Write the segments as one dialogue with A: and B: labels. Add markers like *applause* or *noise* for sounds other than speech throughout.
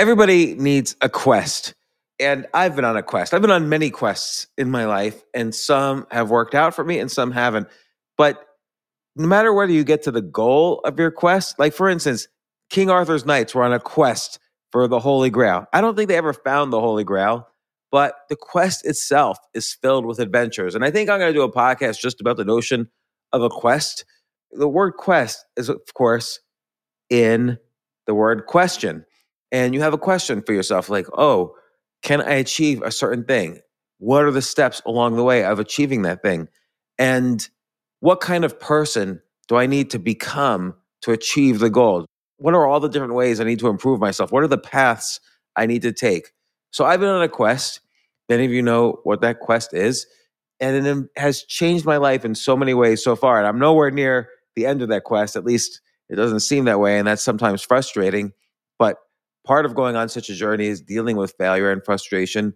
A: everybody needs a quest. And I've been on a quest. I've been on many quests in my life, and some have worked out for me and some haven't. But no matter whether you get to the goal of your quest, like for instance, King Arthur's knights were on a quest for the Holy Grail. I don't think they ever found the Holy Grail, but the quest itself is filled with adventures. And I think I'm going to do a podcast just about the notion of a quest. The word quest is, of course, in the word question. And you have a question for yourself like, oh, can I achieve a certain thing? What are the steps along the way of achieving that thing? And what kind of person do I need to become to achieve the goal? What are all the different ways I need to improve myself? What are the paths I need to take? So I've been on a quest. Many of you know what that quest is. And it has changed my life in so many ways so far. And I'm nowhere near the end of that quest. At least it doesn't seem that way. And that's sometimes frustrating. But part of going on such a journey is dealing with failure and frustration.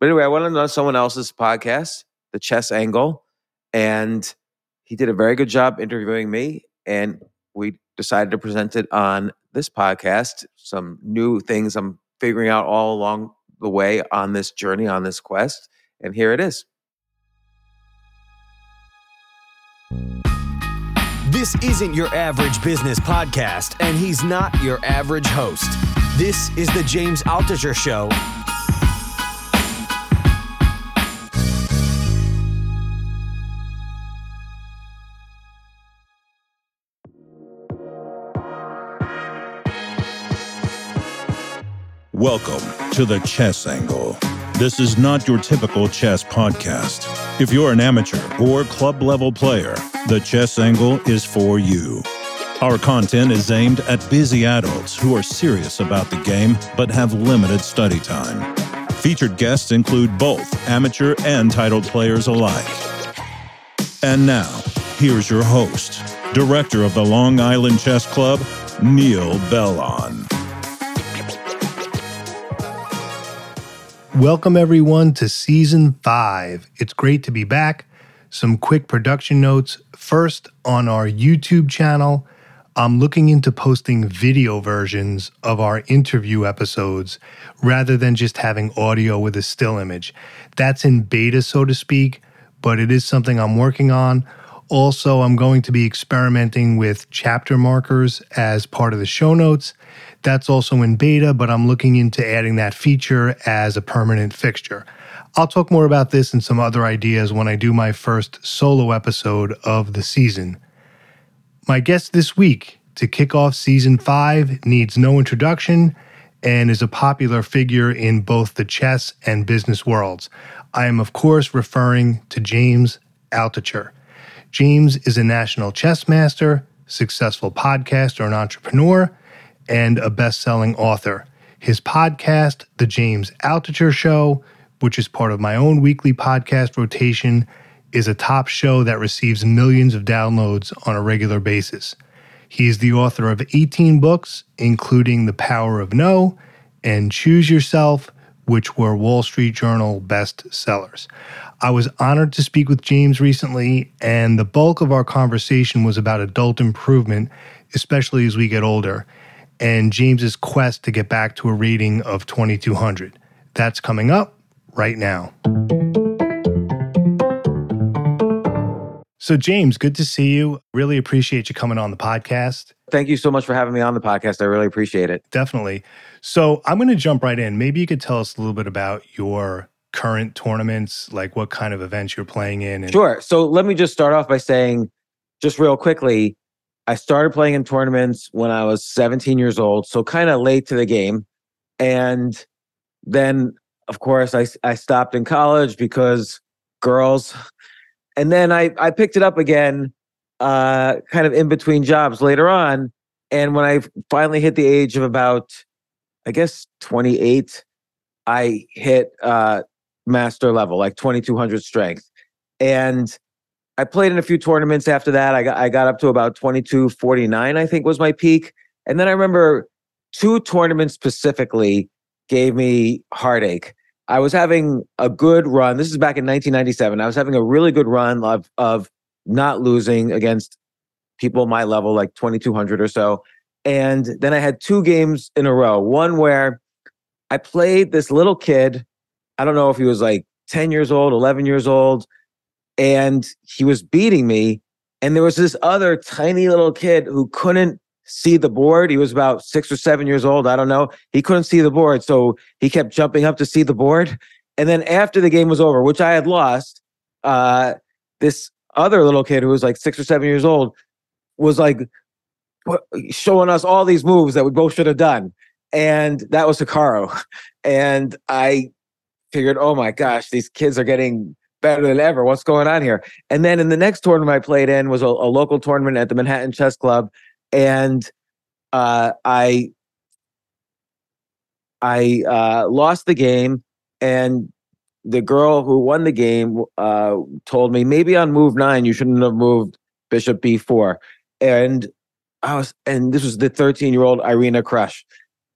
A: But anyway, I went on someone else's podcast, The Chess Angle, and he did a very good job interviewing me. And we decided to present it on this podcast. Some new things I'm figuring out all along the way on this journey, on this quest. And here it is.
B: This isn't your average business podcast, and he's not your average host. This is the James Altucher Show.
C: Welcome to the Chess Angle. This is not your typical chess podcast. If you're an amateur or club level player, the Chess Angle is for you. Our content is aimed at busy adults who are serious about the game but have limited study time. Featured guests include both amateur and titled players alike. And now, here's your host, director of the Long Island Chess Club, Neal Bellon.
D: Welcome, everyone, to season five. It's great to be back. Some quick production notes. First, on our YouTube channel, I'm looking into posting video versions of our interview episodes rather than just having audio with a still image. That's in beta, so to speak, but it is something I'm working on. Also, I'm going to be experimenting with chapter markers as part of the show notes. That's also in beta, but I'm looking into adding that feature as a permanent fixture. I'll talk more about this and some other ideas when I do my first solo episode of the season. My guest this week to kick off season five needs no introduction and is a popular figure in both the chess and business worlds. I am, of course, referring to James Altucher. James is a national chess master, successful podcaster and entrepreneur, and a best selling author. His podcast, The James Altucher Show, which is part of my own weekly podcast rotation, is a top show that receives millions of downloads on a regular basis. He is the author of 18 books, including The Power of No and Choose Yourself, which were Wall Street Journal best sellers. I was honored to speak with James recently, and the bulk of our conversation was about adult improvement, especially as we get older, and James's quest to get back to a rating of 2200. That's coming up right now. So, James, good to see you. Really appreciate you coming on the podcast.
A: Thank you so much for having me on the podcast. I really appreciate it.
D: Definitely. So, I'm going to jump right in. Maybe you could tell us a little bit about your current tournaments, like what kind of events you're playing in.
A: And- sure. So, let me just start off by saying, just real quickly, I started playing in tournaments when I was 17 years old, so kind of late to the game. And then, of course, I, I stopped in college because girls and then I I picked it up again, uh, kind of in between jobs later on. And when I finally hit the age of about, I guess twenty eight, I hit uh, master level, like twenty two hundred strength, and I played in a few tournaments after that. I got I got up to about twenty two forty nine, I think was my peak. And then I remember two tournaments specifically gave me heartache. I was having a good run. This is back in 1997. I was having a really good run of of not losing against people my level, like 2200 or so. And then I had two games in a row. One where I played this little kid. I don't know if he was like 10 years old, 11 years old, and he was beating me. And there was this other tiny little kid who couldn't see the board. He was about six or seven years old. I don't know. He couldn't see the board. So he kept jumping up to see the board. And then after the game was over, which I had lost, uh, this other little kid who was like six or seven years old was like showing us all these moves that we both should have done. And that was Hikaru. *laughs* And I figured, oh my gosh, these kids are getting better than ever. What's going on here? And then in the next tournament I played in was a, a local tournament at the Manhattan Chess Club. And uh, I I uh, lost the game, and the girl who won the game uh, told me maybe on move nine you shouldn't have moved bishop b4, and I was, and this was the 13 year old Irina Krush.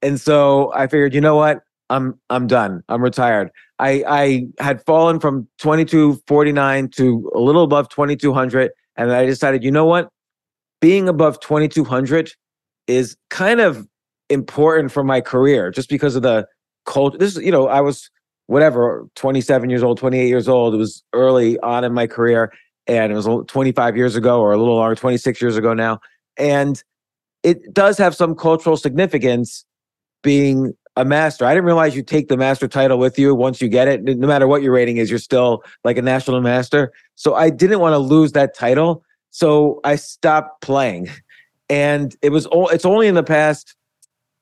A: And so I figured, you know what? I'm I'm done. I'm retired. I I had fallen from 2249 to a little above 2200 and I decided, you know what? Being above 2200 is kind of important for my career just because of the culture. This is, you know, I was whatever, 27 years old, 28 years old. It was early on in my career and it was 25 years ago or a little longer, 26 years ago now. And it does have some cultural significance being a master. I didn't realize you take the master title with you once you get it. No matter what your rating is, you're still like a national master. So I didn't want to lose that title. So I stopped playing. And it was it's only in the past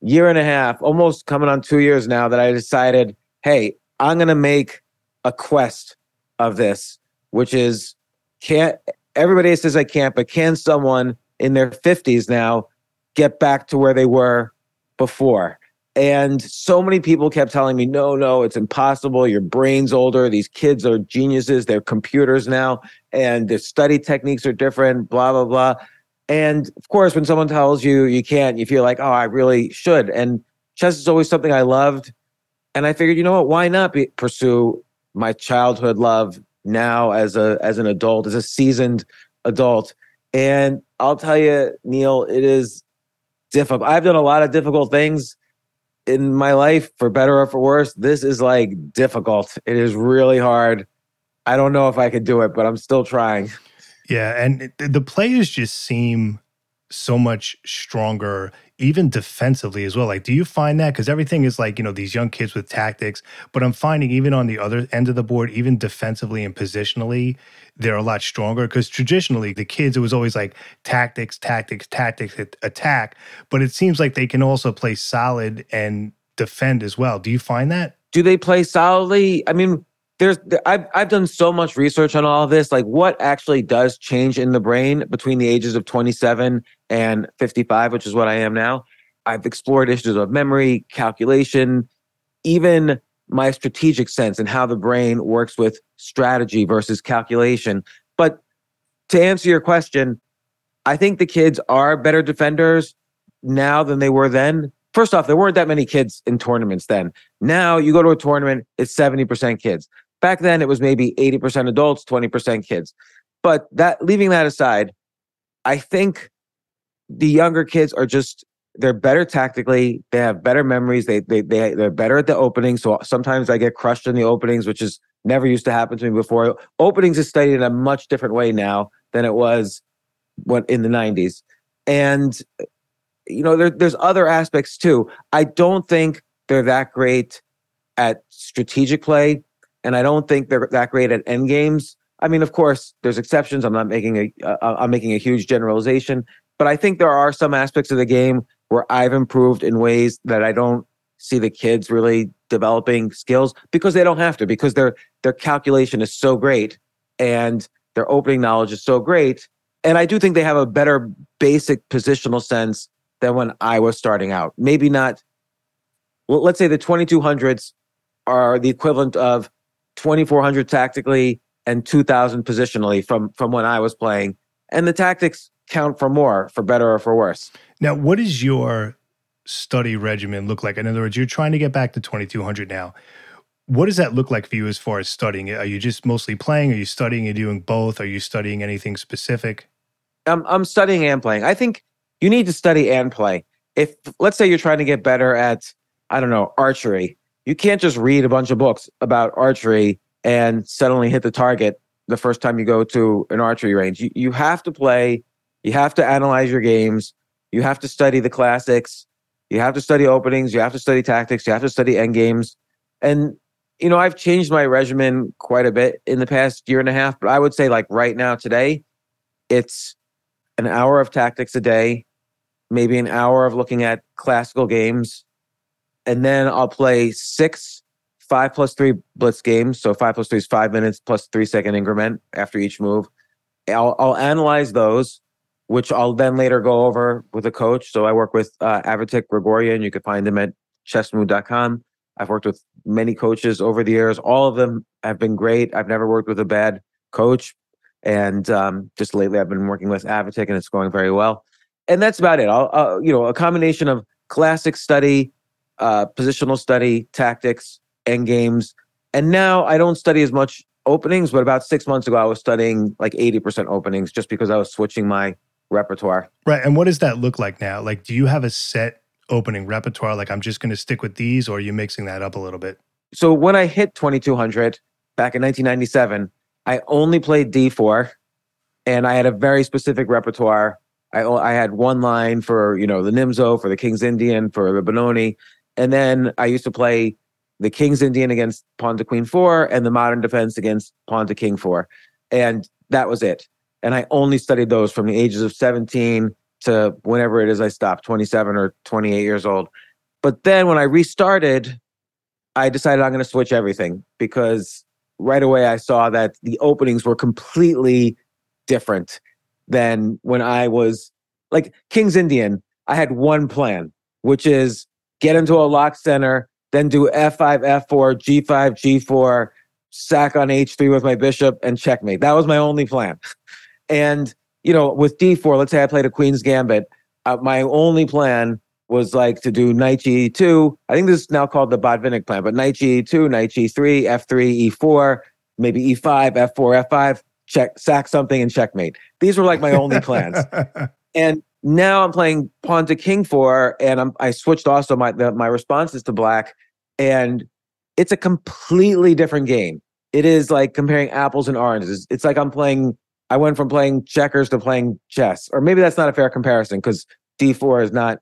A: year and a half, almost coming on 2 years now that I decided, "Hey, I'm going to make a quest of this, which is can't everybody says I can't, but can someone in their 50s now get back to where they were before. And so many people kept telling me, no, no, it's impossible. Your brain's older. These kids are geniuses. They're computers now, and their study techniques are different, blah, blah, blah. And of course, when someone tells you you can't, you feel like, oh, I really should. And chess is always something I loved. And I figured, you know what? Why not be, pursue my childhood love now as a as an adult, as a seasoned adult? And I'll tell you, Neal, it is difficult. I've done a lot of difficult things in my life, for better or for worse. This is like difficult. It is really hard. I don't know if I could do it, but I'm still trying.
D: Yeah, and the players just seem so much stronger even defensively as well. Like, do you find that? Because everything is like, you know, these young kids with tactics, but I'm finding even on the other end of the board, even defensively and positionally, they're a lot stronger. Because traditionally, the kids, it was always like tactics, tactics, tactics, attack. But it seems like they can also play solid and defend as well. Do you find that?
A: Do they play solidly? I mean, there's I've I've done so much research on all of this. Like, what actually does change in the brain between the ages of 27 and 55, which is what I am now? I've explored issues of memory, calculation, even my strategic sense and how the brain works with strategy versus calculation. But to answer your question, I think the kids are better defenders now than they were then. First off, there weren't that many kids in tournaments then. Now you go to a tournament, it's 70% kids. Back then, it was maybe 80% adults, 20% kids. But that leaving that aside, I think the younger kids are just they're better tactically. They have better memories. They they they they're better at the openings. So sometimes I get crushed in the openings, which is never used to happen to me before. Openings is studied in a much different way now than it was what in the 90s. And you know, there, there's other aspects too. I don't think they're that great at strategic play and I don't think they're that great at end games. I mean, of course, there's exceptions. I'm not making a uh, I'm making a huge generalization, but I think there are some aspects of the game where I've improved in ways that I don't see the kids really developing skills because they don't have to because their their calculation is so great and their opening knowledge is so great and I do think they have a better basic positional sense than when I was starting out. Maybe not well, let's say the 2200s are the equivalent of 2400 tactically and 2000 positionally from from when I was playing. And the tactics count for more for better or for worse.
D: Now what does your study regimen look like? In other words you're trying to get back to 2200 now. What does that look like for you as far as studying are you just mostly playing? Are you studying and doing both? Are you studying anything specific?
A: I'm, I'm studying and playing. I think you need to study and play. If let's say you're trying to get better at i don't know archery you can't just read a bunch of books about archery and suddenly hit the target the first time you go to an archery range. You, you have to play, you have to analyze your games, you have to study the classics, you have to study openings, you have to study tactics, you have to study end games. And, you know, I've changed my regimen quite a bit in the past year and a half, but I would say, like, right now, today, it's an hour of tactics a day, maybe an hour of looking at classical games, and then I'll play six five plus three blitz games. So five plus three is five minutes plus three second increment after each move. I'll, I'll analyze those, which I'll then later go over with a coach. So I work with uh, Avetik Grigoryan. You can find him at chessmood.com. I've worked with many coaches over the years. All of them have been great. I've never worked with a bad coach. And um, just lately, I've been working with Avitik, and it's going very well. And that's about it. I'll, uh, you know, a combination of classic study, uh, positional study, tactics, end games. And now I don't study as much openings, but about six months ago, I was studying like 80% openings just because I was switching my repertoire.
D: Right. And what does that look like now? Like, do you have a set opening repertoire? Like, I'm just going to stick with these, or are you mixing that up a little bit?
A: So when I hit 2200 back in 1997, I only played D4 and I had a very specific repertoire. I, I had one line for, you know, the Nimzo, for the King's Indian, for the Benoni. And then I used to play the King's Indian against Pawn to Queen four and the modern defense against Pawn to King four. And that was it. And I only studied those from the ages of 17 to whenever it is I stopped, 27 or 28 years old. But then when I restarted, I decided I'm going to switch everything because right away I saw that the openings were completely different than when I was like King's Indian. I had one plan, which is get into a lock center, then do f5, f4, g5, g4, sack on h3 with my bishop, and checkmate. That was my only plan. And, you know, with d4, let's say I played a queen's gambit, uh, my only plan was like to do knight g2. I think this is now called the Botvinnik plan, but knight g2, knight g3, f3, e4, maybe e5, f4, f5, check, sack something, and checkmate. These were like my only plans. *laughs* and now I'm playing pawn to king four, and I'm I switched also my the, my responses to black, and it's a completely different game. It is like comparing apples and oranges. It's like I'm playing. I went from playing checkers to playing chess, or maybe that's not a fair comparison because D4 is not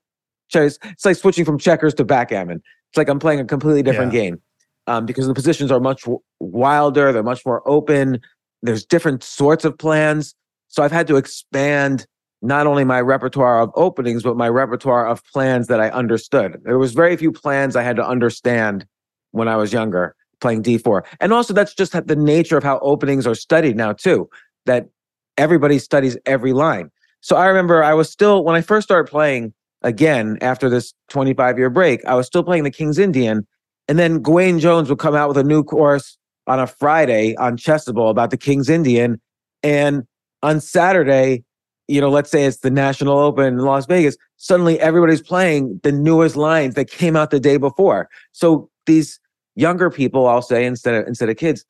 A: chess. It's like switching from checkers to backgammon. It's like I'm playing a completely different yeah. game um, because the positions are much wilder. They're much more open. There's different sorts of plans. So I've had to expand not only my repertoire of openings, but my repertoire of plans that I understood. There was very few plans I had to understand when I was younger playing D4. And also that's just the nature of how openings are studied now too, that everybody studies every line. So I remember I was still, when I first started playing again after this 25 year break, I was still playing the King's Indian. And then Gawain Jones would come out with a new course on a Friday on Chessable about the King's Indian. And on Saturday, you know, let's say it's the National Open in Las Vegas, suddenly everybody's playing the newest lines that came out the day before. So these younger people, I'll say, instead of instead of kids,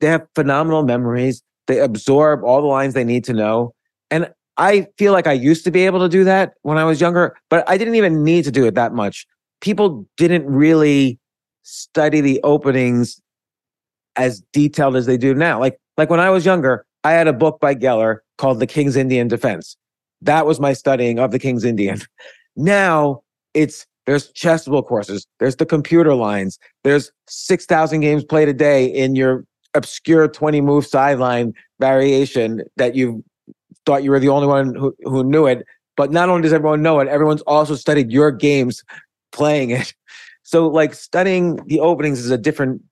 A: they have phenomenal memories. They absorb all the lines they need to know. And I feel like I used to be able to do that when I was younger, but I didn't even need to do it that much. People didn't really study the openings as detailed as they do now. Like like when I was younger, I had a book by Geller called The King's Indian Defense. That was my studying of the King's Indian. *laughs* Now it's there's chessable courses, there's the computer lines, there's 6,000 games played a day in your obscure 20 move sideline variation that you thought you were the only one who, who knew it. But not only does everyone know it, everyone's also studied your games playing it. *laughs* So, like, studying the openings is a different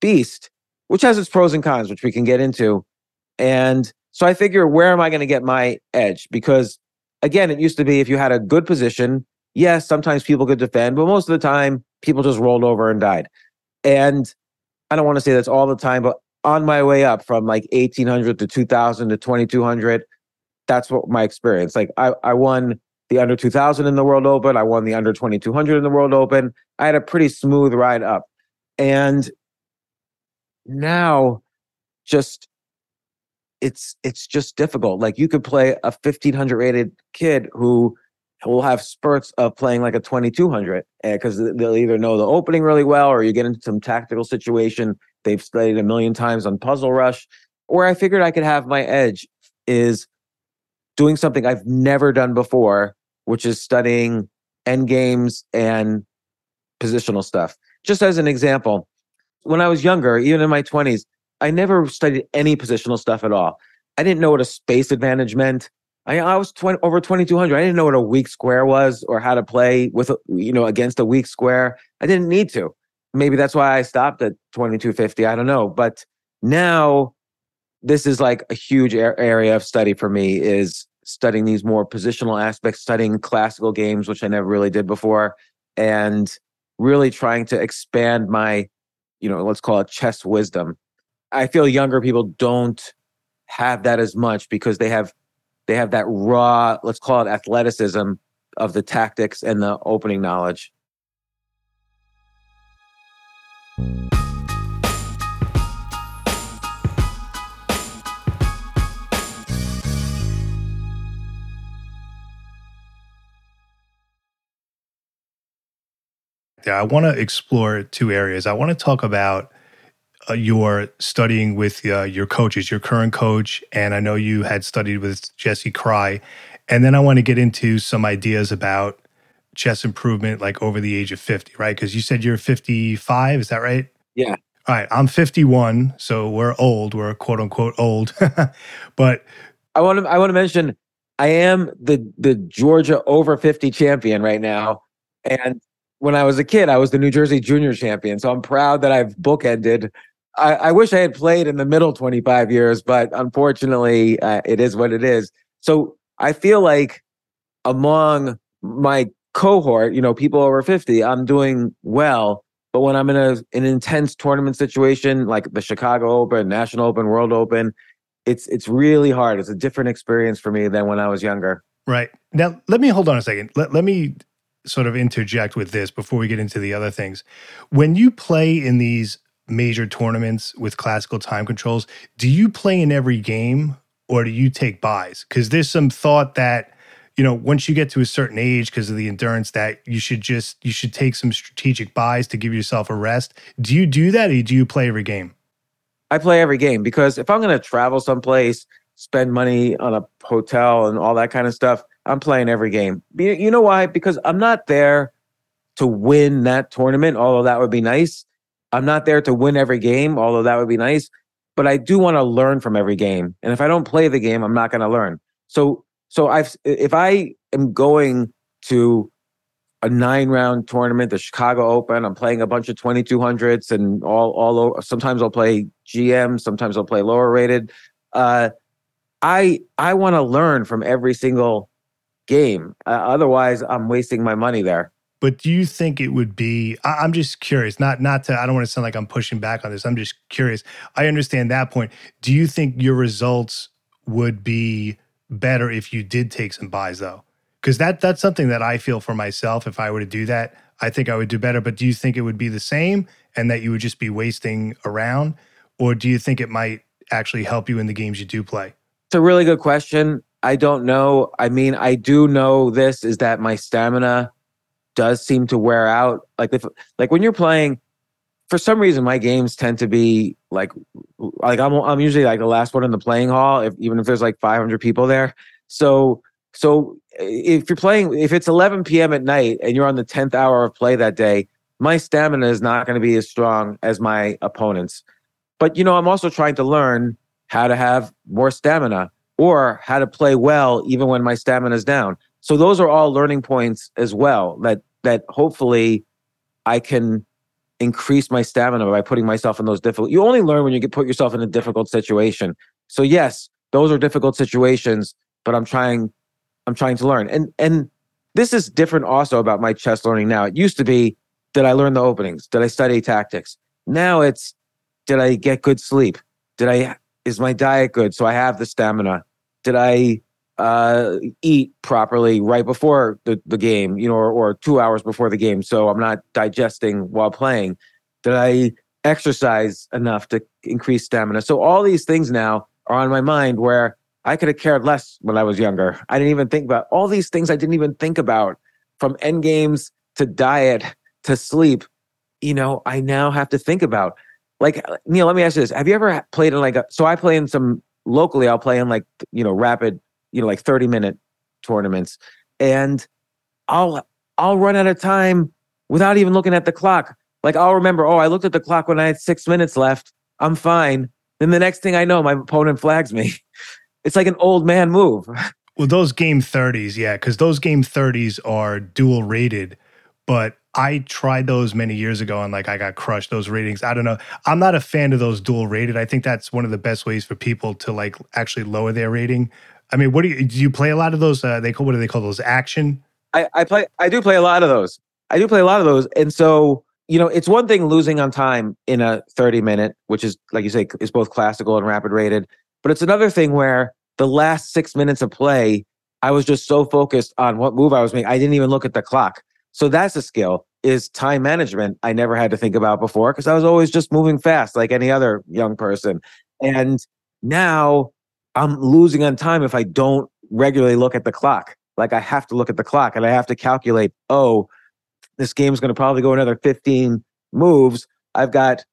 A: beast, which has its pros and cons, which we can get into. And so I figure, where am I going to get my edge? Because again, it used to be if you had a good position, yes, sometimes people could defend, but most of the time, people just rolled over and died. And I don't want to say that's all the time, but on my way up from like 1800 to 2000 to 2200, that's what my experience. Like I, I won the under 2000 in the World Open, I won the under 2200 in the World Open. I had a pretty smooth ride up. And now, just it's it's just difficult. Like you could play a 1500 rated kid who will have spurts of playing like a 2200 because eh, they'll either know the opening really well or you get into some tactical situation. They've studied a million times on puzzle rush. Where i figured i could have my edge is doing something i've never done before which is studying end games and positional stuff. Just as an example when i was younger even in my 20s i never studied any positional stuff at all i didn't know what a space advantage meant I, I was 20, over 2200. I didn't know what a weak square was or how to play with, you know, against a weak square. I didn't need to. Maybe that's why I stopped at 2250. I don't know. But now this is like a huge area of study for me is studying these more positional aspects, studying classical games, which I never really did before, and really trying to expand my, you know, let's call it chess wisdom. I feel younger people don't have that as much because they have they have that raw, let's call it athleticism of the tactics and the opening knowledge.
D: Yeah, I want to explore two areas. I want to talk about uh, you're studying with uh, your coaches, your current coach, and I know you had studied with Jesse Kraai. And then I want to get into some ideas about chess improvement, like over the age of 50, right? Because you said you're 55, is that right?
A: Yeah.
D: All right, I'm 51, so we're old. We're quote unquote old, *laughs* but
A: I want to I want to mention I am the the Georgia over 50 champion right now, and when I was a kid, I was the New Jersey junior champion. So I'm proud that I've bookended I, I, wish I had played in the middle 25 years, but unfortunately, uh, it is what it is. So I feel like among my cohort, you know, people over 50, I'm doing well. But when I'm in a an intense tournament situation like the Chicago Open, National Open, World Open, it's it's really hard. It's a different experience for me than when I was younger.
D: Right. Now, let me hold on a second. Let, let me sort of interject with this before we get into the other things. When you play in these major tournaments with classical time controls, do you play in every game or do you take byes? Because there's some thought that you know once you get to a certain age because of the endurance that you should just you should take some strategic byes to give yourself a rest. Do you do that or do you play every game?
A: I play every game because if i'm going to travel someplace spend money on a hotel and all that kind of stuff i'm playing every game. You know why? Because i'm not there to win that tournament although that would be nice I'm not there to win every game, although that would be nice, but I do want to learn from every game. And if I don't play the game, I'm not going to learn. So so I've if I am going to a nine round tournament, the Chicago Open, I'm playing a bunch of 2200s and all all. Sometimes I'll play GM, sometimes I'll play lower rated. Uh, I I want to learn from every single game. Uh, otherwise, I'm wasting my money there.
D: But do you think it would be? I, am just curious. Not not to. I don't want to sound like I'm pushing back on this. I'm just curious. I understand that point. Do you think your results would be better if you did take some byes though? Because that that's something that I feel for myself. If I were to do that, I think I would do better. But do you think it would be the same, and that you would just be wasting around, or do you think it might actually help you in the games you do play?
A: It's a really good question. I don't know. I mean, I do know this is that my stamina does seem to wear out. Like if like when you're playing, for some reason my games tend to be like like I'm I'm usually like the last one in the playing hall, if, even if there's like 500 people there. So so if you're playing, if it's 11 p.m. at night and you're on the 10th hour of play that day, my stamina is not going to be as strong as my opponents. But you know, I'm also trying to learn how to have more stamina or how to play well even when my stamina is down. So those are all learning points as well that that hopefully I can increase my stamina by putting myself in those difficult. You only learn when you get put yourself in a difficult situation. So yes, those are difficult situations, but I'm trying I'm trying to learn. And and this is different also about my chess learning now. It used to be did I learn the openings? Did I study tactics? Now it's did I get good sleep? Did I is my diet good so I have the stamina? Did I uh, eat properly right before the, the game, you know, or, or two hours before the game. So I'm not digesting while playing. Did I exercise enough to increase stamina? So all these things now are on my mind where I could have cared less when I was younger. I didn't even think about all these things I didn't even think about from end games to diet to sleep. You know, I now have to think about. Like Neal, let me ask you this: Have you ever played in like a? So I play in some locally. I'll play in like you know rapid, you know like thirty minute tournaments, and I'll I'll run out of time without even looking at the clock. Like I'll remember, oh, I looked at the clock when I had six minutes left. I'm fine. Then the next thing I know, my opponent flags me. *laughs* It's like an old man move. *laughs*
D: Well, those game 30s, yeah, because those game 30s are dual rated, but I tried those many years ago and like I got crushed those ratings. I don't know. I'm not a fan of those dual rated. I think that's one of the best ways for people to like actually lower their rating. I mean, what do you do you play a lot of those uh they call what do they call those action?
A: I, I play I do play a lot of those. I do play a lot of those. And so, you know, it's one thing losing on time in a 30 minute, which is like you say, is both classical and rapid rated. But it's another thing where the last six minutes of play, I was just so focused on what move I was making. I didn't even look at the clock. So that's a skill is time management. I never had to think about before because I was always just moving fast like any other young person. And now I'm losing on time if I don't regularly look at the clock. Like I have to look at the clock and I have to calculate, oh, this game's going to probably go another 15 moves. I've got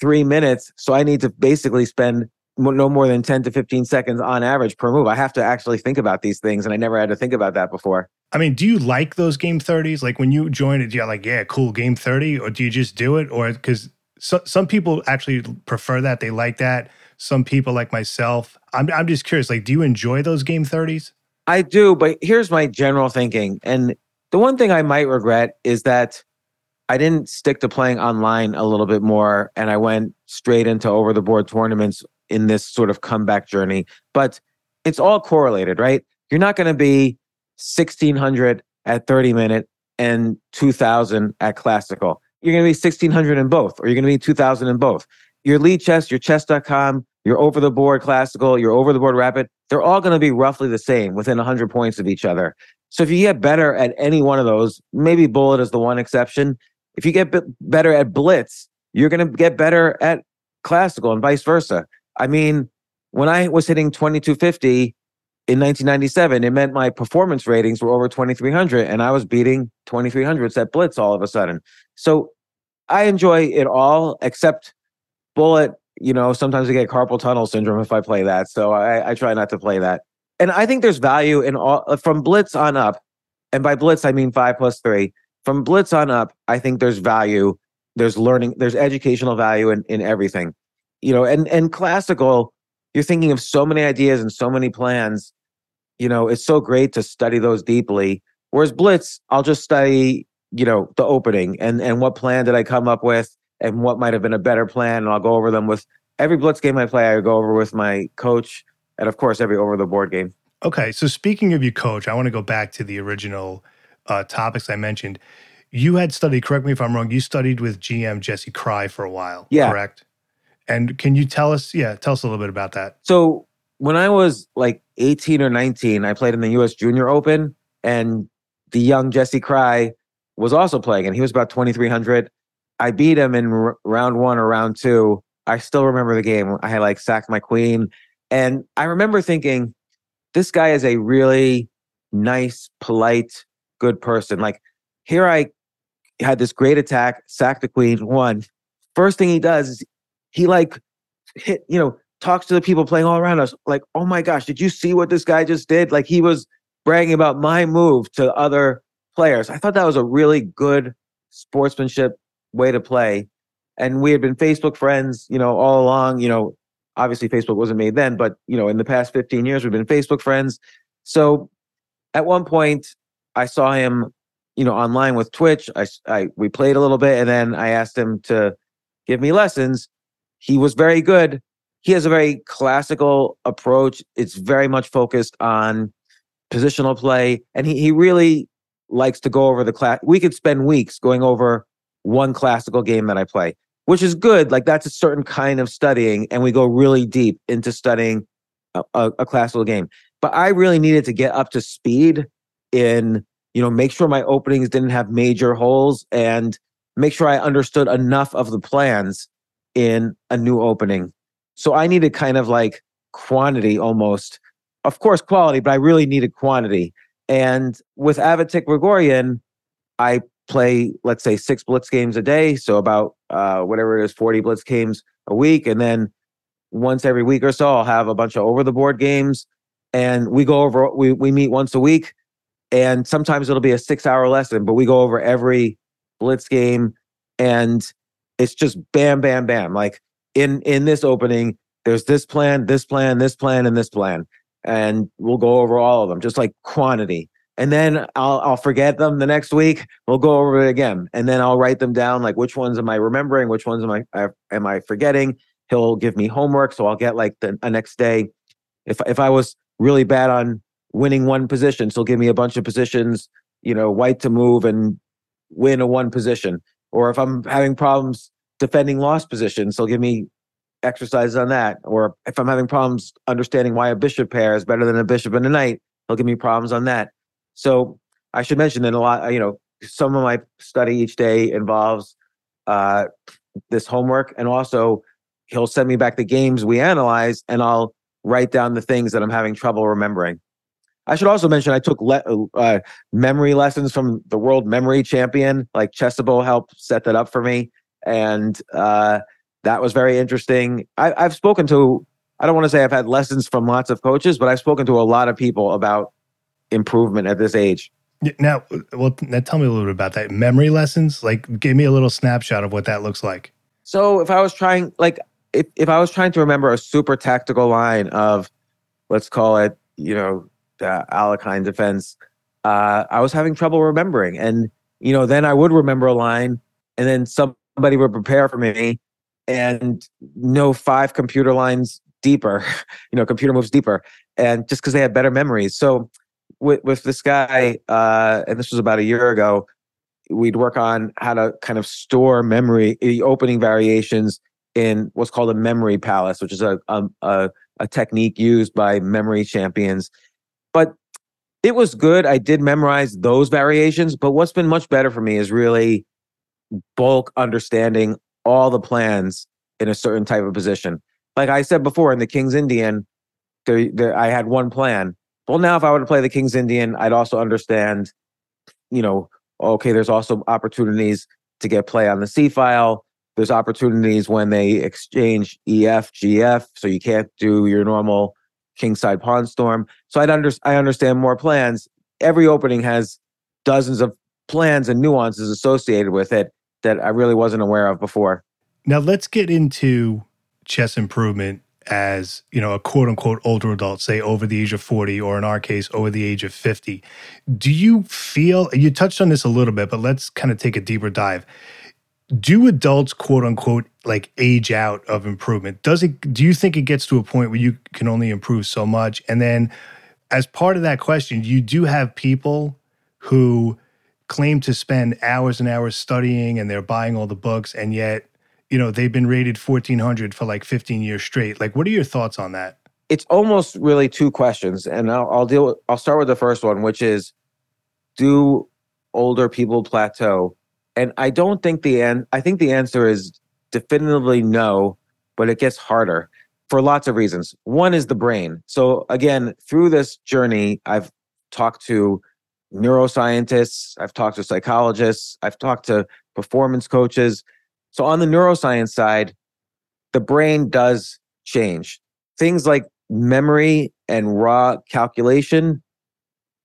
A: three minutes. So I need to basically spend no more than 10 to 15 seconds on average per move. I have to actually think about these things, and I never had to think about that before.
D: I mean, do you like those game 30s? Like when you join it, you're like, yeah, cool, game 30, or do you just do it? Or because so, some people actually prefer that, they like that. Some people, like myself, I'm, I'm just curious, like, do you enjoy those game 30s?
A: I do, but here's my general thinking. And the one thing I might regret is that I didn't stick to playing online a little bit more and I went straight into over the board tournaments in this sort of comeback journey. But it's all correlated, right? You're not going to be 1600 at 30 minute and 2000 at classical. You're going to be 1600 in both, or you're going to be 2000 in both. Your Lichess, your chess.com, your over the board classical, your over the board rapid, they're all going to be roughly the same within 100 points of each other. So if you get better at any one of those, maybe Bullet is the one exception. If you get better at Blitz, you're going to get better at classical and vice versa. I mean, when I was hitting 2250 in 1997, it meant my performance ratings were over 2300 and I was beating 2300s at Blitz all of a sudden. So I enjoy it all except Bullet. You know, sometimes I get carpal tunnel syndrome if I play that. So I, I try not to play that. And I think there's value in all uh, from Blitz on up. And by Blitz, I mean five plus three. From Blitz on up, I think there's value. There's learning, there's educational value in, in everything you know, and and classical, you're thinking of so many ideas and so many plans. You know, it's so great to study those deeply. Whereas Blitz, I'll just study, you know, the opening and and what plan did I come up with and what might have been a better plan, and I'll go over them with every Blitz game I play. I go over with my coach, and of course, every over the board game.
D: Okay, so speaking of your coach, I want to go back to the original uh, topics I mentioned. You had studied, correct me if I'm wrong, you studied with GM Jesse Kraai for a while,
A: yeah.
D: correct? And can you tell us, yeah, tell us a little bit about that.
A: So when I was like 18 or 19, I played in the US Junior Open and the young Jesse Kraai was also playing and he was about 2300. I beat him in r- round 1 or round 2. I still remember the game. I had like sacked my queen and I remember thinking this guy is a really nice, polite, good person. Like here I had this great attack, sacked the queen, won. First thing he does is he like hit, you know, talks to the people playing all around us, like, oh my gosh, did you see what this guy just did? Like he was bragging about my move to other players. I thought that was a really good sportsmanship way to play. And we had been Facebook friends, you know, all along. You know, obviously Facebook wasn't made then, but you know, in the past 15 years, we've been Facebook friends. So at one point, I saw him, you know, online with Twitch. I, I we played a little bit, and then I asked him to give me lessons. He was very good. He has a very classical approach. It's very much focused on positional play, and he, he really likes to go over the class. We could spend weeks going over one classical game that I play, which is good. Like that's a certain kind of studying, and we go really deep into studying a, a, a classical game. But I really needed to get up to speed in, you know, make sure my openings didn't have major holes and make sure I understood enough of the plans in a new opening. So I needed kind of like quantity almost of course, quality, but I really needed quantity. And with Avetik Grigoryan, I play, let's say, six blitz games a day. So about uh, whatever it is, 40 blitz games a week. And then once every week or so, I'll have a bunch of over the board games. And we go over, we, we meet once a week. And sometimes it'll be a six hour lesson, but we go over every blitz game. And it's just bam, bam, bam. Like in in this opening, there's this plan, this plan, this plan, and this plan. And we'll go over all of them, just like quantity and then I'll I'll forget them the next week. We'll go over it again, and then I'll write them down. Like which ones am I remembering? Which ones am I, I am I forgetting? He'll give me homework, so I'll get like the, the next day. If if I was really bad on winning one position, so he'll give me a bunch of positions. You know, white to move and win a one position. Or if I'm having problems defending lost positions, he'll give me exercises on that. Or if I'm having problems understanding why a bishop pair is better than a bishop and a knight, he'll give me problems on that so I should mention that a lot, you know, some of my study each day involves uh, this homework, and also he'll send me back the games we analyze, and I'll write down the things that I'm having trouble remembering. I should also mention I took le- uh, memory lessons from the world memory champion. Like Chessable helped set that up for me, and uh, that was very interesting. I, I've spoken to. I don't want to say I've had lessons from lots of coaches, but I've spoken to a lot of people about improvement at this age.
D: Now, well, now tell me a little bit about that. Memory lessons, like, give me a little snapshot of what that looks like.
A: So, if I was trying, like, if, if I was trying to remember a super tactical line of, let's call it, you know, the Alekhine defense, uh, I was having trouble remembering. And, you know, then I would remember a line and then somebody would prepare for me and know five computer lines deeper, *laughs* you know, computer moves deeper. And just because they had better memories. So, with with this guy, uh, and this was about a year ago. We'd work on how to kind of store memory, the opening variations in what's called a memory palace, which is a a, a technique used by memory champions. But it was good. I did memorize those variations, but what's been much better for me is really bulk understanding all the plans in a certain type of position. Like I said before, in the King's Indian, there, there, I had one plan, well, now if I were to play the King's Indian, I'd also understand, you know, okay, there's also opportunities to get play on the C file. There's opportunities when they exchange EF, GF, so you can't do your normal kingside pawn storm. So I'd under, I understand more plans. Every opening has dozens of plans and nuances associated with it that I really wasn't aware of before.
D: Now let's get into chess improvement as you know a quote unquote older adult say over the age of 40 or in our case over the age of 50 do you feel you touched on this a little bit but let's kind of take a deeper dive. Do adults quote unquote like age out of improvement? Does it do you think it gets to a point where you can only improve so much? And then as part of that question you do have people who claim to spend hours and hours studying and they're buying all the books and yet you know, they've been rated 1400 for like 15 years straight. Like, what are your thoughts on that?
A: It's almost really two questions. And I'll, I'll deal with, I'll start with the first one, which is do older people plateau? And I don't think the end, I think the answer is definitively no, but it gets harder for lots of reasons. One is the brain. So again, through this journey, I've talked to neuroscientists, I've talked to psychologists, I've talked to performance coaches, so on the neuroscience side, the brain does change. Things like memory and raw calculation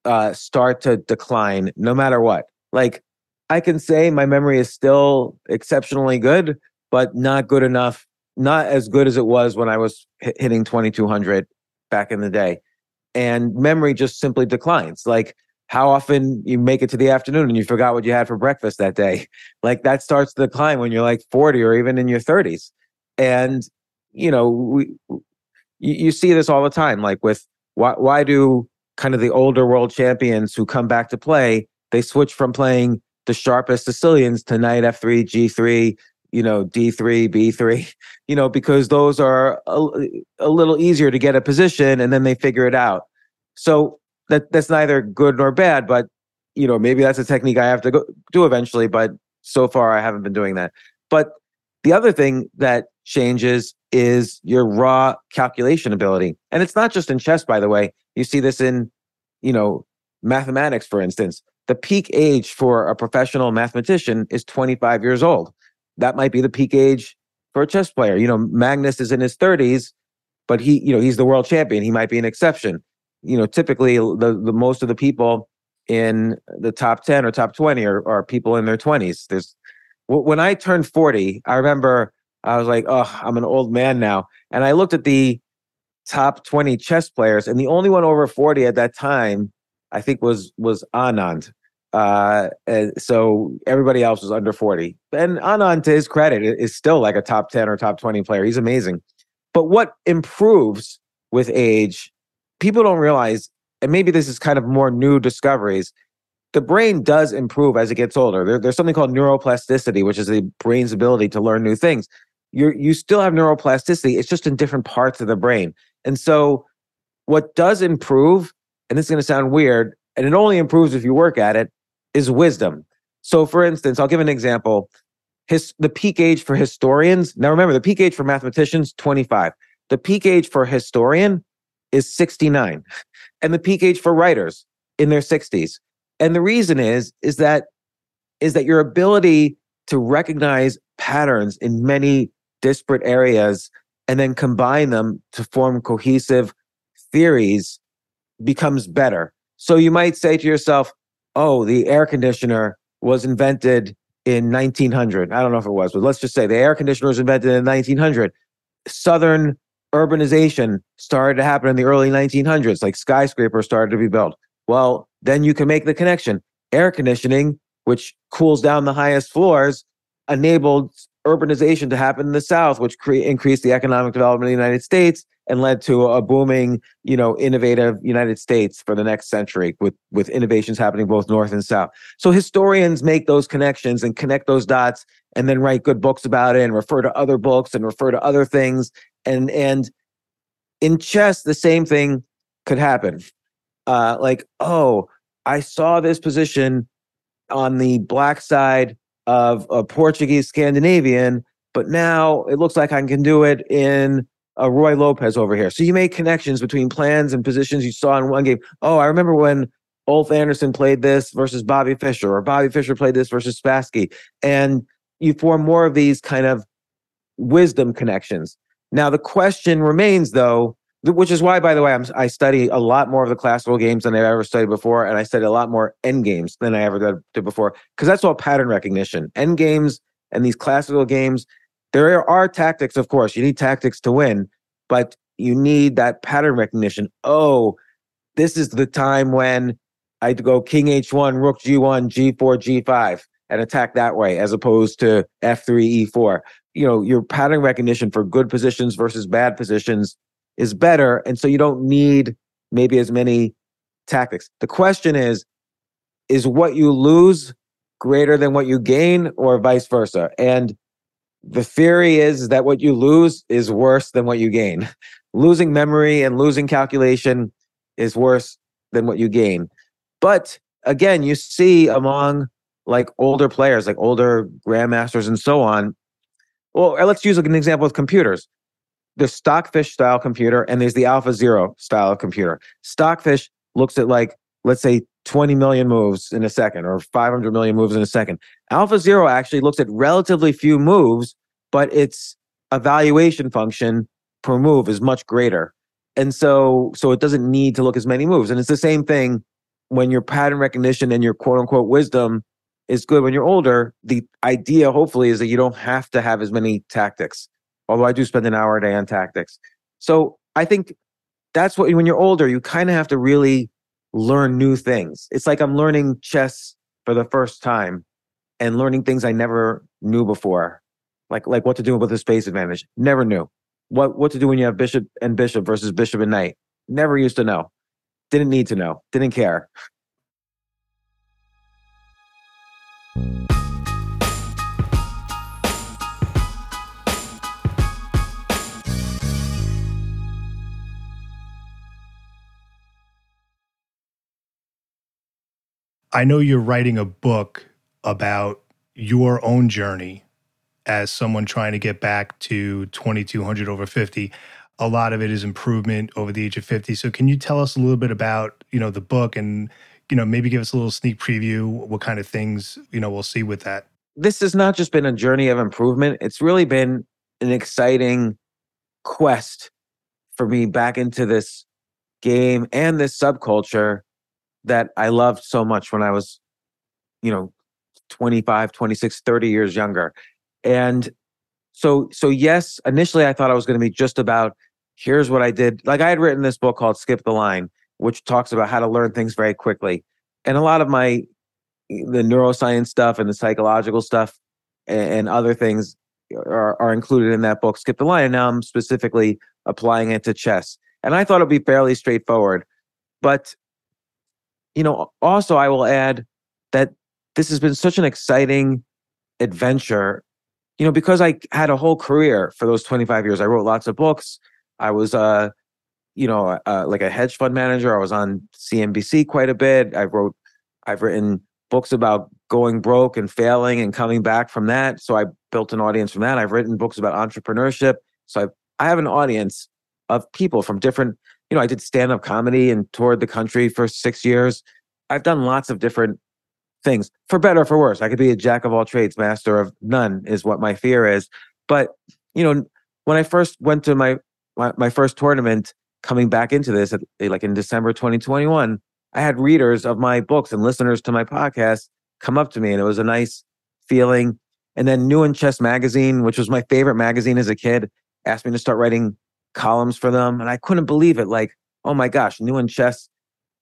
A: uh, start to decline no matter what. Like I can say my memory is still exceptionally good, but not good enough, not as good as it was when I was hitting 2200 back in the day. And memory just simply declines. Like how often you make it to the afternoon and you forgot what you had for breakfast that day. *laughs* Like that starts to decline when you're like 40 or even in your 30s. And, you know, we, you, see this all the time. Like with why, why do kind of the older world champions who come back to play, they switch from playing the sharpest Sicilians to knight F3, G3, you know, D3, B3, *laughs* you know, because those are a, a little easier to get a position and then they figure it out. So that that's neither good nor bad, but you know, maybe that's a technique I have to go, do eventually. But so far, I haven't been doing that. But the other thing that changes is your raw calculation ability. And it's not just in chess, by the way. You see this in, you know, mathematics, for instance. The peak age for a professional mathematician is 25 years old. That might be the peak age for a chess player. You know, Magnus is in his 30s, but he, you know, he's the world champion. He might be an exception. You know, typically the, the most of the people in the top 10 or top 20 are, are people in their 20s. There's when I turned 40, I remember I was like, oh, I'm an old man now. And I looked at the top 20 chess players, and the only one over 40 at that time, I think, was was Anand. Uh, so everybody else was under 40. And Anand, to his credit, is still like a top 10 or top 20 player. He's amazing. But what improves with age, people don't realize, and maybe this is kind of more new discoveries, the brain does improve as it gets older. There, there's something called neuroplasticity, which is the brain's ability to learn new things. You you still have neuroplasticity. It's just in different parts of the brain. And so, what does improve, and this is going to sound weird, and it only improves if you work at it, is wisdom. So, for instance, I'll give an example. His the peak age for historians. Now, remember, the peak age for mathematicians 25. The peak age for historian is 69, and the peak age for writers in their 60s. And the reason is is that is that your ability to recognize patterns in many disparate areas and then combine them to form cohesive theories becomes better. So you might say to yourself, "Oh, the air conditioner was invented in 1900." I don't know if it was, but let's just say the air conditioner was invented in 1900. Southern urbanization started to happen in the early 1900s, like skyscrapers started to be built. Well, then you can make the connection. Air conditioning, which cools down the highest floors, enabled urbanization to happen in the South, which cre- increased the economic development of the United States and led to a booming, you know, innovative United States for the next century with, with innovations happening both North and South. So historians make those connections and connect those dots and then write good books about it and refer to other books and refer to other things. And, and in chess, the same thing could happen uh, like, oh, I saw this position on the black side of a Portuguese Scandinavian, but now it looks like I can do it in Uh, a Ruy Lopez over here. So you make connections between plans and positions you saw in one game. Oh, I remember when Ulf Andersson played this versus Bobby Fischer, or Bobby Fischer played this versus Spassky. And you form more of these kind of wisdom connections. Now, the question remains, though, which is why, by the way, I'm, I study a lot more of the classical games than I've ever studied before, and I study a lot more end games than I ever did before, because that's all pattern recognition. End games and these classical games, there are tactics, of course. You need tactics to win, but you need that pattern recognition. Oh, this is the time when I go King H1, Rook G1, G4, G5, and attack that way, as opposed to F3, E4. You know, your pattern recognition for good positions versus bad positions is better. And so you don't need maybe as many tactics. The question is is what you lose greater than what you gain or vice versa? And the theory is that what you lose is worse than what you gain. *laughs* losing memory and losing calculation is worse than what you gain. But again, you see among like older players, like older grandmasters and so on. Well, uh, let's use an example with computers There's stockfish style computer and there's the alpha zero style of computer stockfish looks at like let's say 20 million moves in a second or 500 million moves in a second. Alpha zero actually looks at relatively few moves but its evaluation function per move is much greater. And so so it doesn't need to look as many moves. And it's the same thing when your pattern recognition and your quote unquote wisdom is good. When you're older the idea hopefully is that you don't have to have as many tactics although I do spend an hour a day on tactics. So I think that's what when you're older, you kind of have to really learn new things. It's like I'm learning chess for the first time and learning things I never knew before. Like like what to do with a space advantage. Never knew. What what to do when you have bishop and bishop versus bishop and knight. Never used to know. Didn't need to know. Didn't care.
D: I know you're writing a book about your own journey as someone trying to get back to 2200 over 50 a lot of it is improvement over the age of 50 so can you tell us a little bit about you know the book and you know maybe give us a little sneak preview what kind of things you know we'll see with that?
A: This has not just been a journey of improvement. It's really been an exciting quest for me back into this game and this subculture that I loved so much when I was, you know, 25, 26, 30 years younger. And so, so yes, initially I thought I was going to be just about here's what I did. Like I had written this book called Skip the Line, which talks about how to learn things very quickly. And a lot of my, the neuroscience stuff and the psychological stuff and, other things are, are included in that book, Skip the Line. And now I'm specifically applying it to chess. And I thought it'd be fairly straightforward. But, you know, also I will add that this has been such an exciting adventure, you know, because I had a whole career for those 25 years. I wrote lots of books. I was, uh, you know, uh, like a hedge fund manager. I was on CNBC quite a bit. I wrote, I've written books about going broke and failing and coming back from that. So I built an audience from that. I've written books about entrepreneurship. So I I have an audience of people from different, you know, I did stand up comedy and toured the country for six years. I've done lots of different things for better or for worse. I could be a jack of all trades, master of none, is what my fear is. But, you know, when I first went to my, my, my first tournament coming back into this, eh, like in December 2021, I had readers of my books and listeners to my podcast come up to me, and it was a nice feeling. And then New in Chess Magazine, which was my favorite magazine as a kid, asked me to start writing columns for them, and I couldn't believe it. Like, oh my gosh, New in Chess.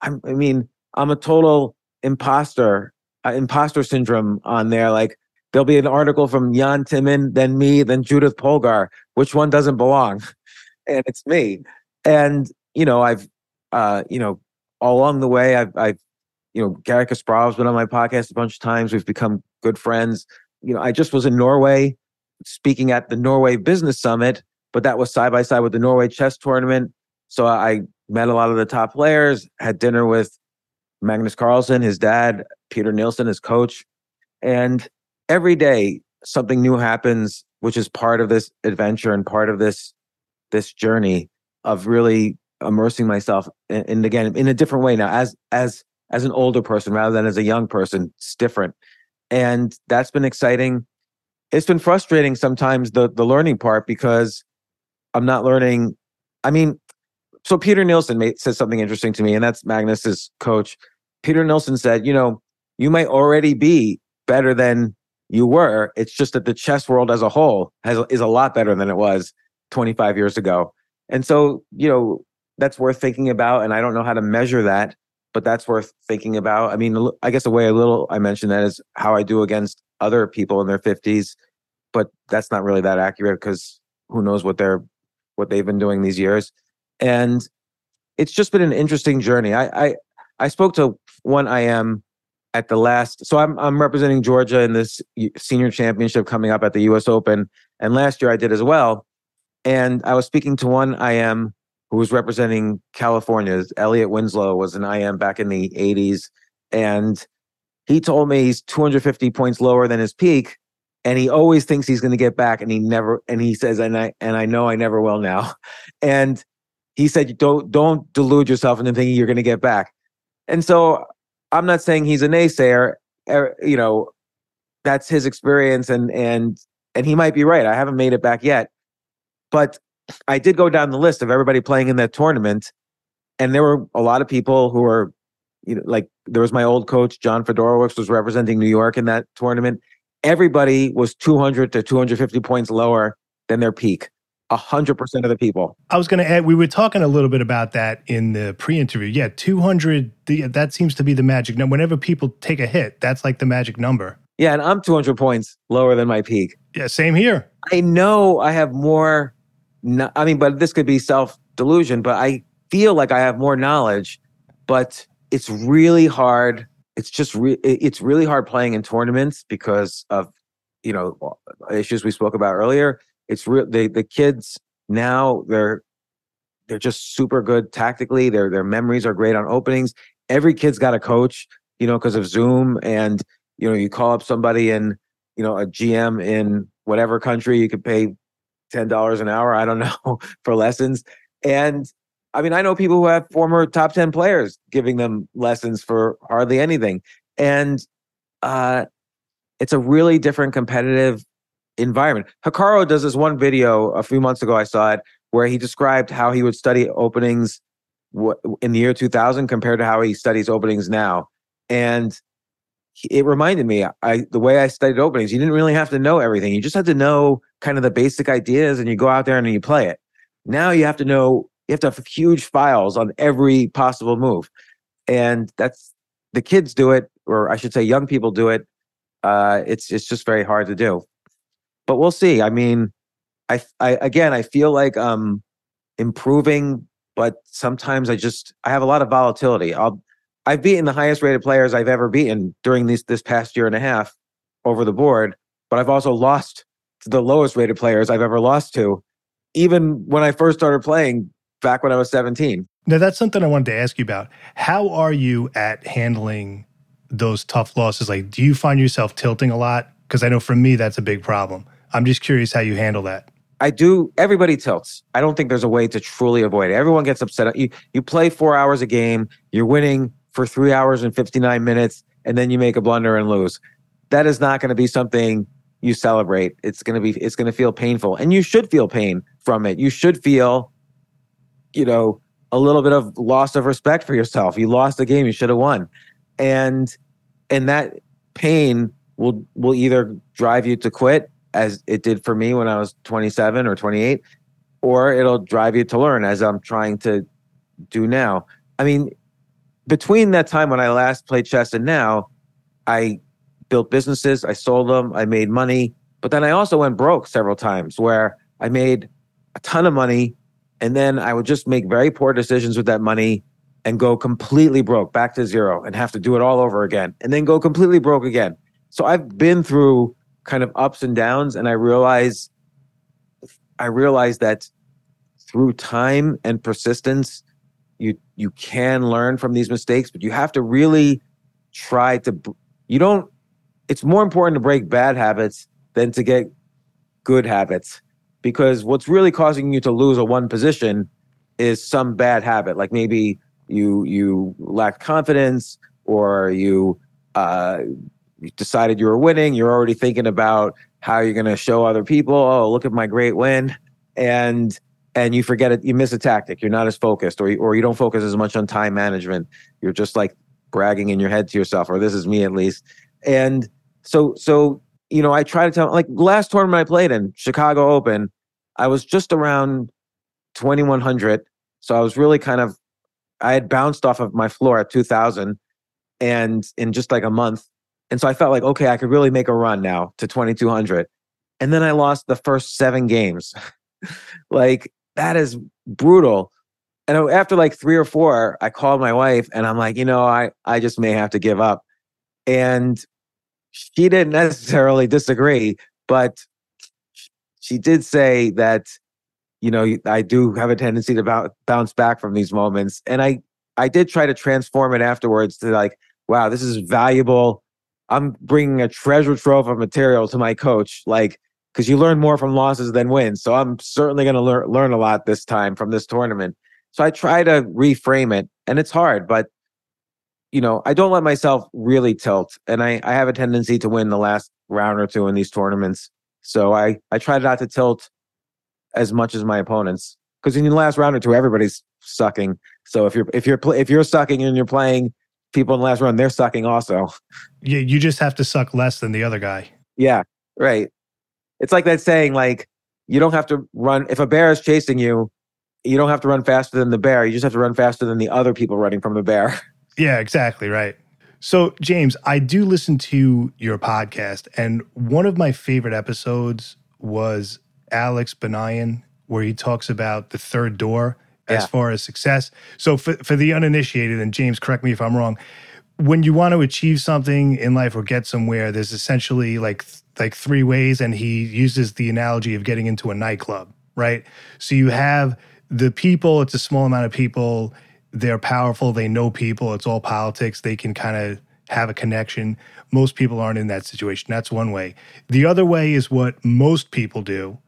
A: I'm, I mean, I'm a total imposter, uh, imposter syndrome on there. Like, there'll be an article from Jan Timman, then me, then Judith Polgar. Which one doesn't belong? *laughs* and it's me. And you know, I've, uh, you know, along the way, I've, I've, you know, Garry Kasparov's been on my podcast a bunch of times. We've become good friends. You know, I just was in Norway speaking at the Norway Business Summit but that was side by side with the Norway chess tournament. So I met a lot of the top players, had dinner with Magnus Carlsen, his dad, Peter Nielsen, his coach. And every day something new happens, which is part of this adventure and part of this this journey of really immersing myself and, and again in a different way now as as as an older person rather than as a young person. It's different. And that's been exciting. It's been frustrating sometimes the the learning part because I'm not learning. I mean, so Peter Nielsen made, said something interesting to me, and that's Magnus's coach. Peter Nielsen said, you know, you might already be better than you were. It's just that the chess world as a whole has is a lot better than it was 25 years ago. And so, you know, that's worth thinking about. And I don't know how to measure that, but that's worth thinking about. I mean, I guess the way a little I mentioned that is how I do against other people in their 50s, but that's not really that accurate because who knows what they're what they've been doing these years, and it's just been an interesting journey. I I, I spoke to one IM at the last, so I'm I'm representing Georgia in this senior championship coming up at the U.S. Open, and last year I did as well. And I was speaking to one IM who was representing California. Elliott Winslow was an IM back in the 80s. And he told me he's 250 points lower than his peak and he always thinks he's going to get back and he never and he says and i and i know i never will now. *laughs* And he said don't don't delude yourself into thinking you're going to get back. And so i'm not saying he's a naysayer er, you know that's his experience and and and he might be right i haven't made it back yet. But i did go down the list of everybody playing in that tournament and there were a lot of people who were you know like there was my old coach john fedorowicz was representing new york in that tournament everybody was 200 to 250 points lower than their peak. 100% of the people.
D: I was going to add, we were talking a little bit about that in the pre interview. Yeah, 200, that seems to be the magic number. Whenever people take a hit, that's like the magic number.
A: Yeah, and I'm 200 points lower than my peak.
D: Yeah, same here.
A: I know I have more, I mean, but this could be self delusion, but I feel like I have more knowledge, but it's really hard it's just re- it's really hard playing in tournaments because of you know issues we spoke about earlier. It's real the the kids now they're they're just super good tactically. Their their memories are great on openings. Every kid's got a coach, you know, because of Zoom and you know you call up somebody in you know, a GM in whatever country, you could pay $10 an hour, I don't *laughs* know, for lessons. And I mean, I know people who have former top 10 players giving them lessons for hardly anything. And uh, it's a really different competitive environment. Hikaru does this one video a few months ago, I saw it, where he described how he would study openings in the year 2000 compared to how he studies openings now. And it reminded me, I the way I studied openings, you didn't really have to know everything. You just had to know kind of the basic ideas and you go out there and you play it. Now you have to know, you have to have huge files on every possible move. And that's the kids do it, or I should say young people do it. Uh, it's it's just very hard to do. But we'll see. I mean, I, I again I feel like um improving, but sometimes I just I have a lot of volatility. I'll I've beaten the highest rated players I've ever beaten during this this past year and a half over the board, but I've also lost to the lowest rated players I've ever lost to, even when I first started playing back when I was 17.
D: Now that's something I wanted to ask you about. How are you at handling those tough losses? Like, do you find yourself tilting a lot? Because I know for me that's a big problem. I'm just curious how you handle that.
A: I do. Everybody tilts. I don't think there's a way to truly avoid it. Everyone gets upset. You you play four hours a game. You're winning for three hours and 59 minutes, and then you make a blunder and lose. That is not going to be something you celebrate. It's going to be. It's going to feel painful, and you should feel pain from it. You should feel, you know, a little bit of loss of respect for yourself. You lost a game. You should have won, and and that pain will will either drive you to quit as it did for me when I was 27 or 28, or it'll drive you to learn as I'm trying to do now. I mean, between that time when I last played chess and now, I built businesses, I sold them, I made money, but then I also went broke several times where I made a ton of money and then I would just make very poor decisions with that money and go completely broke, back to zero, and have to do it all over again, and then go completely broke again. So I've been through kind of ups and downs and i realize i realize that through time and persistence you you can learn from these mistakes but you have to really try to you don't it's more important to break bad habits than to get good habits because what's really causing you to lose a one position is some bad habit like maybe you you lack confidence or you uh, you decided you were winning, you're already thinking about how you're going to show other people, oh, look at my great win. And and you forget it, you miss a tactic. You're not as focused, or or you don't focus as much on time management. You're just like bragging in your head to yourself, or this is me at least. And so so you know, I try to tell like last tournament I played in Chicago Open, I was just around 2100. So I was really kind of I had bounced off of my floor at 2000 and in just like a month and so I felt like, okay, I could really make a run now to 2200. And then I lost the first seven games. *laughs* like, that is brutal. And after like three or four, I called my wife and I'm like, you know, I, I just may have to give up. And she didn't necessarily disagree, but she did say that, you know, I do have a tendency to bounce back from these moments. And I, I did try to transform it afterwards to like, wow, this is valuable I'm bringing a treasure trove of material to my coach, like because you learn more from losses than wins. So I'm certainly going to learn learn a lot this time from this tournament. So I try to reframe it, and it's hard, but you know I don't let myself really tilt, and I I have a tendency to win the last round or two in these tournaments. So I I try not to tilt as much as my opponents because in the last round or two everybody's sucking. So if you're if you're if you're sucking and you're playing people in the last round, they're sucking also.
D: Yeah, you just have to suck less than the other guy.
A: Yeah, right. It's like that saying, like, you don't have to run. If a bear is chasing you, you don't have to run faster than the bear. You just have to run faster than the other people running from the bear. *laughs*
D: Yeah, exactly. Right. So, James, I do listen to your podcast, and one of my favorite episodes was Alex Banayan, where he talks about the third door as far as success. So for, for the uninitiated, and James, correct me if I'm wrong, when you want to achieve something in life or get somewhere, there's essentially like like three ways, and he uses the analogy of getting into a nightclub, right? So you have the people; it's a small amount of people. They're powerful. They know people. It's all politics. They can kind of have a connection. Most people aren't in that situation. That's one way. The other way is what most people do,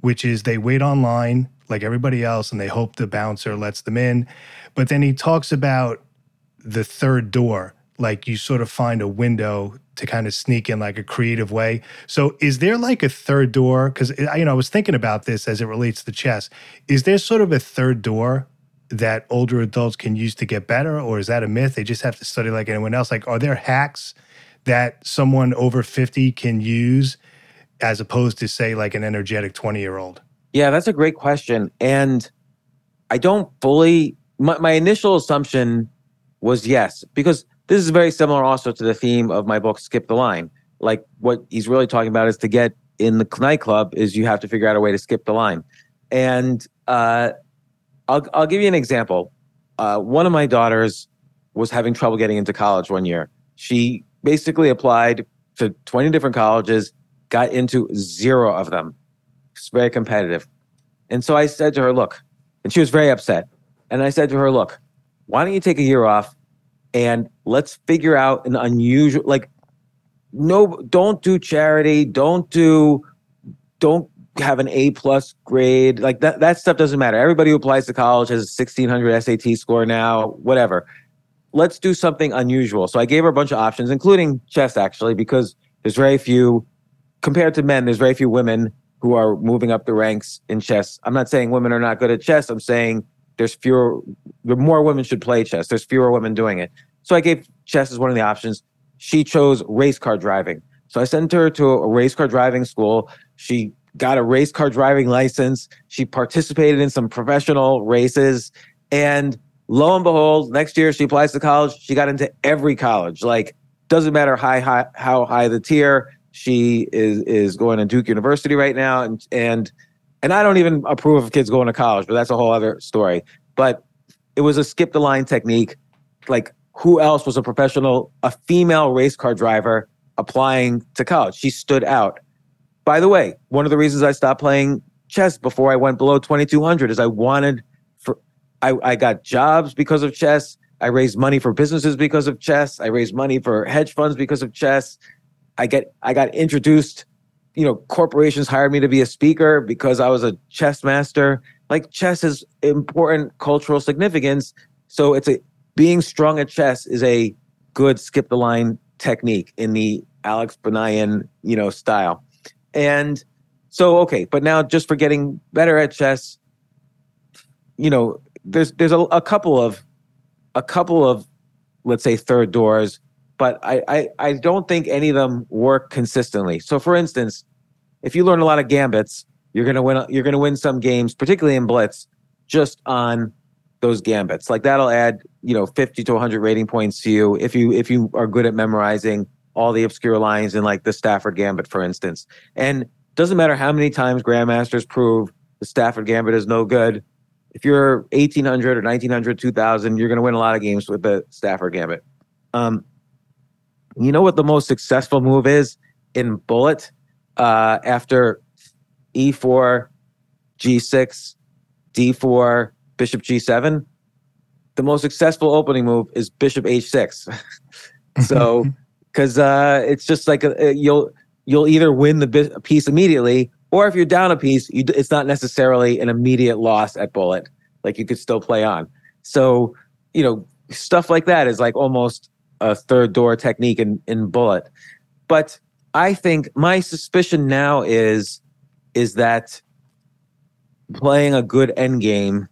D: which is they wait online like everybody else and they hope the bouncer lets them in. But then he talks about the third door, like you sort of find a window to kind of sneak in like a creative way. So is there like a third door? Because eh, you know I was thinking about this as it relates to chess. Is there sort of a third door that older adults can use to get better, or is that a myth? They just have to study like anyone else. Like, are there hacks that someone over fifty can use as opposed to say like an energetic twenty year old?
A: Yeah, that's a great question, and I don't fully. My, my initial assumption was yes, because this is very similar also to the theme of my book, Skip the Line. Like what he's really talking about is to get in the nightclub is you have to figure out a way to skip the line. And uh, I'll I'll give you an example. Uh, one of my daughters was having trouble getting into college one year. She basically applied to 20 different colleges, got into zero of them. It's very competitive. And so I said to her, look, and she was very upset. And I said to her, look, why don't you take a year off and let's figure out an unusual like no don't do charity don't do don't have an a plus grade like that that stuff doesn't matter everybody who applies to college has a 1600 sat score now whatever let's do something unusual so i gave her a bunch of options including chess actually because there's very few compared to men there's very few women who are moving up the ranks in chess i'm not saying women are not good at chess i'm saying there's fewer, more women should play chess. There's fewer women doing it. So I gave chess as one of the options. She chose race car driving. So I sent her to a race car driving school. She got a race car driving license. She participated in some professional races. And lo and behold, next year she applies to college. She got into every college. Like, doesn't matter high, high how high the tier. She is is going to Duke University right now, and and and I don't even approve of kids going to college, but that's a whole other story. But it was a skip the line technique. Like who else was a professional, a female race car driver applying to college? She stood out. By the way, one of the reasons I stopped playing chess before I went below 2200 is I wanted for I, I got jobs because of chess. I raised money for businesses because of chess. I raised money for hedge funds because of chess. I get I got introduced you know, corporations hired me to be a speaker because I was a chess master. Like chess is important cultural significance. So it's a being strong at chess is a good skip the line technique in the Alex Banayan, you know, style. And so okay, but now just for getting better at chess, you know, there's there's a, a couple of a couple of let's say third doors but I, I, I don't think any of them work consistently. So, for instance, if you learn a lot of gambits, you're gonna win. You're gonna win some games, particularly in blitz, just on those gambits. Like that'll add, you know, 50 to 100 rating points to you if you if you are good at memorizing all the obscure lines in like the Stafford Gambit, for instance. And doesn't matter how many times grandmasters prove the Stafford Gambit is no good. If you're 1800 or 1900, 2000, you're going to win a lot of games with the Stafford Gambit. Um, you know what the most successful move is in Bullet uh, after e4, g6, d4, bishop g7? The most successful opening move is bishop h6. *laughs* so, *laughs* because uh, it's just like a, a, you'll you'll either win the piece immediately, or if you're down a piece, you, it's not necessarily an immediate loss at bullet. Like you could still play on. So, you know, stuff like that is like almost a third door technique in, in bullet. But I think my suspicion now is is that playing a good end game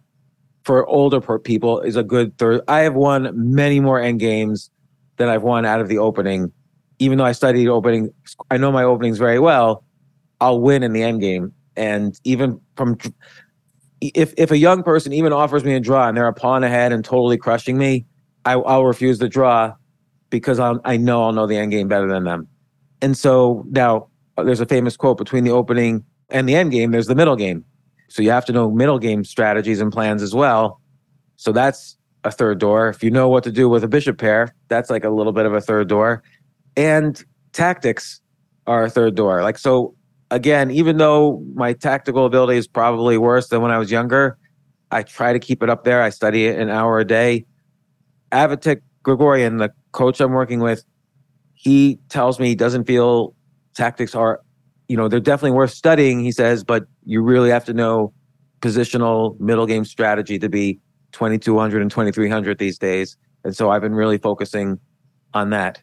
A: for older people is a good third. I have won many more end games than I've won out of the opening. Even though I studied opening, I know my openings very well. I'll win in the end game, and even from if if a young person even offers me a draw and they're a pawn ahead and totally crushing me, I, will refuse the draw because I'll, I know I'll know the end game better than them. And so now uh, there's a famous quote between the opening and the end game, there's the middle game. So you have to know middle game strategies and plans as well. So that's a third door. If you know what to do with a bishop pair, that's like a little bit of a third door. And tactics are a third door. Like, so again, even though my tactical ability is probably worse than when I was younger, I try to keep it up there. I study it an hour a day. Avetik Grigoryan, the coach I'm working with, he tells me he doesn't feel tactics are, you know, they're definitely worth studying, he says, but you really have to know positional middle game strategy to be 2200 and 2300 these days. And so I've been really focusing on that.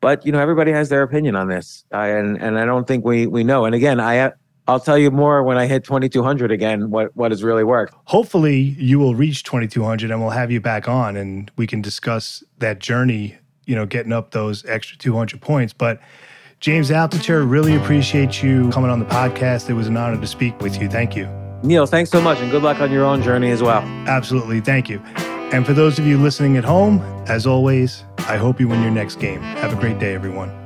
A: But you know, everybody has their opinion on this, I, and and I don't think we we know. And again, I I'll tell you more when I hit 2200 again. What what has really worked?
D: Hopefully, you will reach 2200, and we'll have you back on, and we can discuss that journey. You know, getting up those extra 200 points, but. James Altucher, really appreciate you coming on the podcast. It was an honor to speak with you. Thank you.
A: Neal, thanks so much and good luck on your own journey as well.
D: Absolutely. Thank you. And for those of you listening at home, as always, I hope you win your next game. Have a great day, everyone.